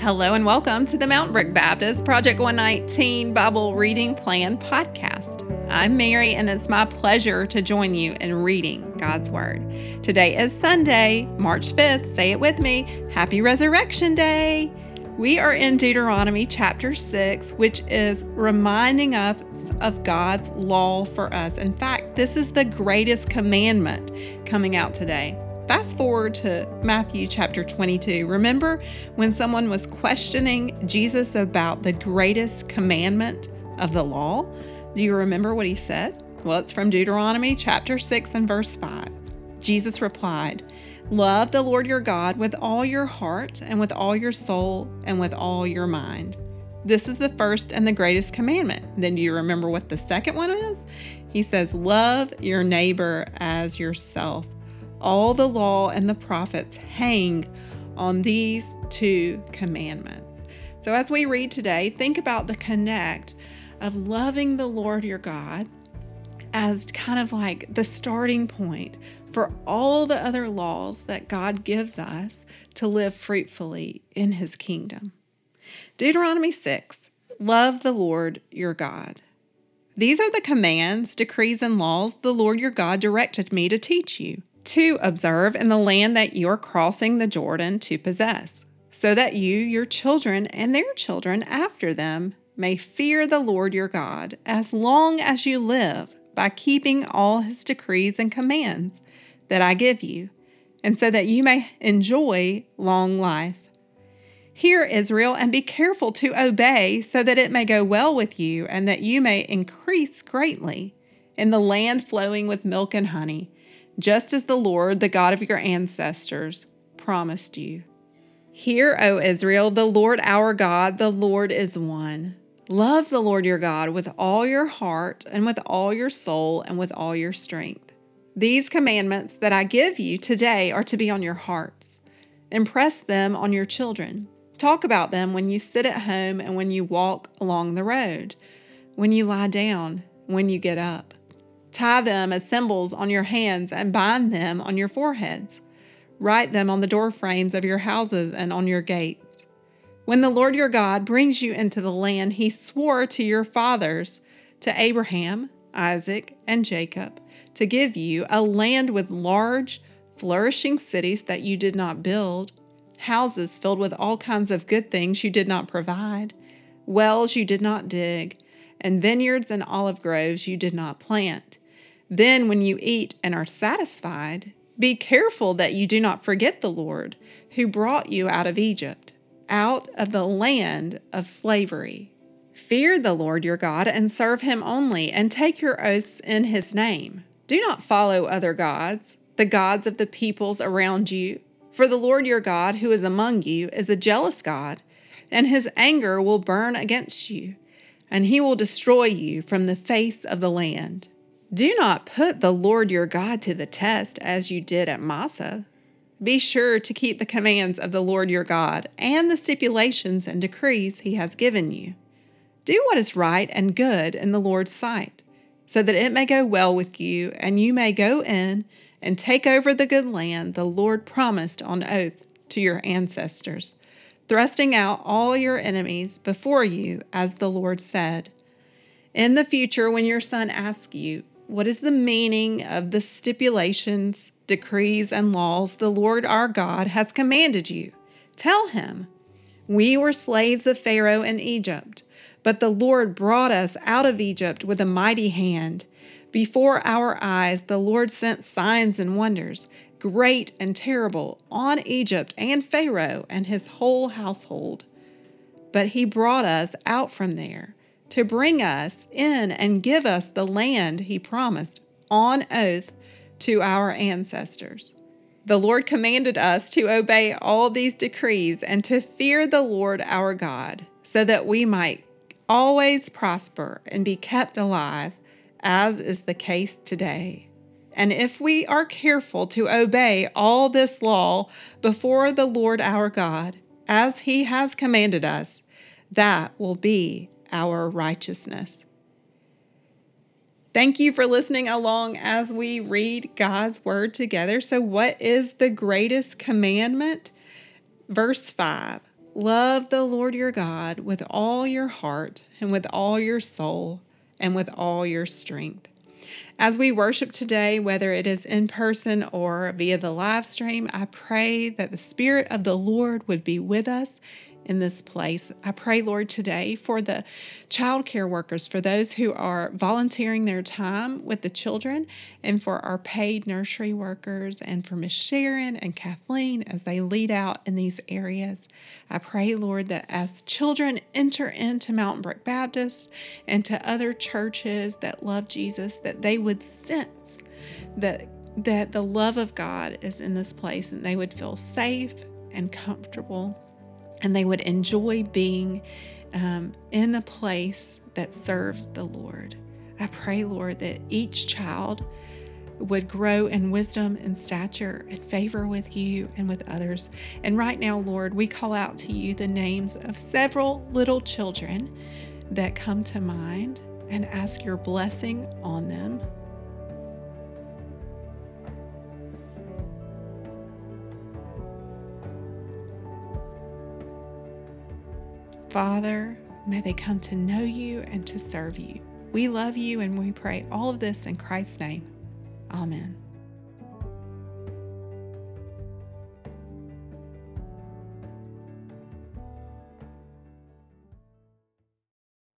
Hello and welcome to the Mountain Brook Baptist Project 119 Bible Reading Plan podcast. I'm Mary and it's my pleasure to join you in reading God's Word. Today is Sunday, March 5th. Say it with me. Happy Resurrection Day. We are in Deuteronomy chapter 6, which is reminding us of God's law for us. In fact, this is the greatest commandment coming out today. Fast forward to Matthew chapter 22. Remember when someone was questioning Jesus about the greatest commandment of the law? Do you remember what he said? Well, it's from Deuteronomy chapter 6 and verse 5. Jesus replied, Love the Lord your God with all your heart and with all your soul and with all your mind. This is the first and the greatest commandment. Then do you remember what the second one is? He says, Love your neighbor as yourself. All the law and the prophets hang on these two commandments. So, as we read today, think about the connect of loving the Lord your God as kind of like the starting point for all the other laws that God gives us to live fruitfully in his kingdom. Deuteronomy 6 Love the Lord your God. These are the commands, decrees, and laws the Lord your God directed me to teach you to observe in the land that you are crossing the Jordan to possess, so that you, your children, and their children after them may fear the Lord your God as long as you live by keeping all his decrees and commands that I give you, and so that you may enjoy long life. Hear, Israel, and be careful to obey, so that it may go well with you, and that you may increase greatly in the land flowing with milk and honey just as the Lord, the God of your ancestors, promised you. Hear, O Israel, the Lord our God, the Lord is one. Love the Lord your God with all your heart and with all your soul and with all your strength. These commandments that I give you today are to be on your hearts. Impress them on your children. Talk about them when you sit at home and when you walk along the road, when you lie down, when you get up. Tie them as symbols on your hands and bind them on your foreheads. Write them on the door frames of your houses and on your gates. When the Lord your God brings you into the land he swore to your fathers, to Abraham, Isaac, and Jacob, to give you a land with large, flourishing cities that you did not build, houses filled with all kinds of good things you did not provide, wells you did not dig, and vineyards and olive groves you did not plant then, when you eat and are satisfied, be careful that you do not forget the Lord who brought you out of Egypt, out of the land of slavery. Fear the Lord your God and serve him only, and take your oaths in his name. Do not follow other gods, the gods of the peoples around you. For the Lord your God, who is among you, is a jealous God, and his anger will burn against you, and he will destroy you from the face of the land. Do not put the Lord your God to the test as you did at Massah. Be sure to keep the commands of the Lord your God and the stipulations and decrees he has given you. Do what is right and good in the Lord's sight, so that it may go well with you and you may go in and take over the good land the Lord promised on oath to your ancestors, thrusting out all your enemies before you, as the Lord said. In the future, when your son asks you, what is the meaning of the stipulations, decrees, and laws the Lord our God has commanded you? Tell him, We were slaves of Pharaoh in Egypt, but the Lord brought us out of Egypt with a mighty hand. Before our eyes, the Lord sent signs and wonders, great and terrible, on Egypt and Pharaoh and his whole household. But he brought us out from there to bring us in and give us the land he promised on oath to our ancestors. The Lord commanded us to obey all these decrees and to fear the Lord our God, so that we might always prosper and be kept alive, as is the case today. And if we are careful to obey all this law before the Lord our God, as he has commanded us, that will be our righteousness. Thank you for listening along as we read God's word together. So, what is the greatest commandment? Verse 5 Love the Lord your God with all your heart and with all your soul and with all your strength. As we worship today, whether it is in person or via the live stream, I pray that the Spirit of the Lord would be with us in this place. I pray, Lord, today for the child care workers, for those who are volunteering their time with the children, and for our paid nursery workers, and for Miss Sharon and Kathleen as they lead out in these areas. I pray, Lord, that as children enter into Mountain Brook Baptist and to other churches that love Jesus, that they would sense that that the love of God is in this place and they would feel safe and comfortable and they would enjoy being um, in the place that serves the Lord. I pray, Lord, that each child would grow in wisdom and stature and favor with you and with others. And right now, Lord, we call out to you the names of several little children that come to mind and ask your blessing on them. Father, may they come to know you and to serve you. We love you and we pray all of this in Christ's name. Amen.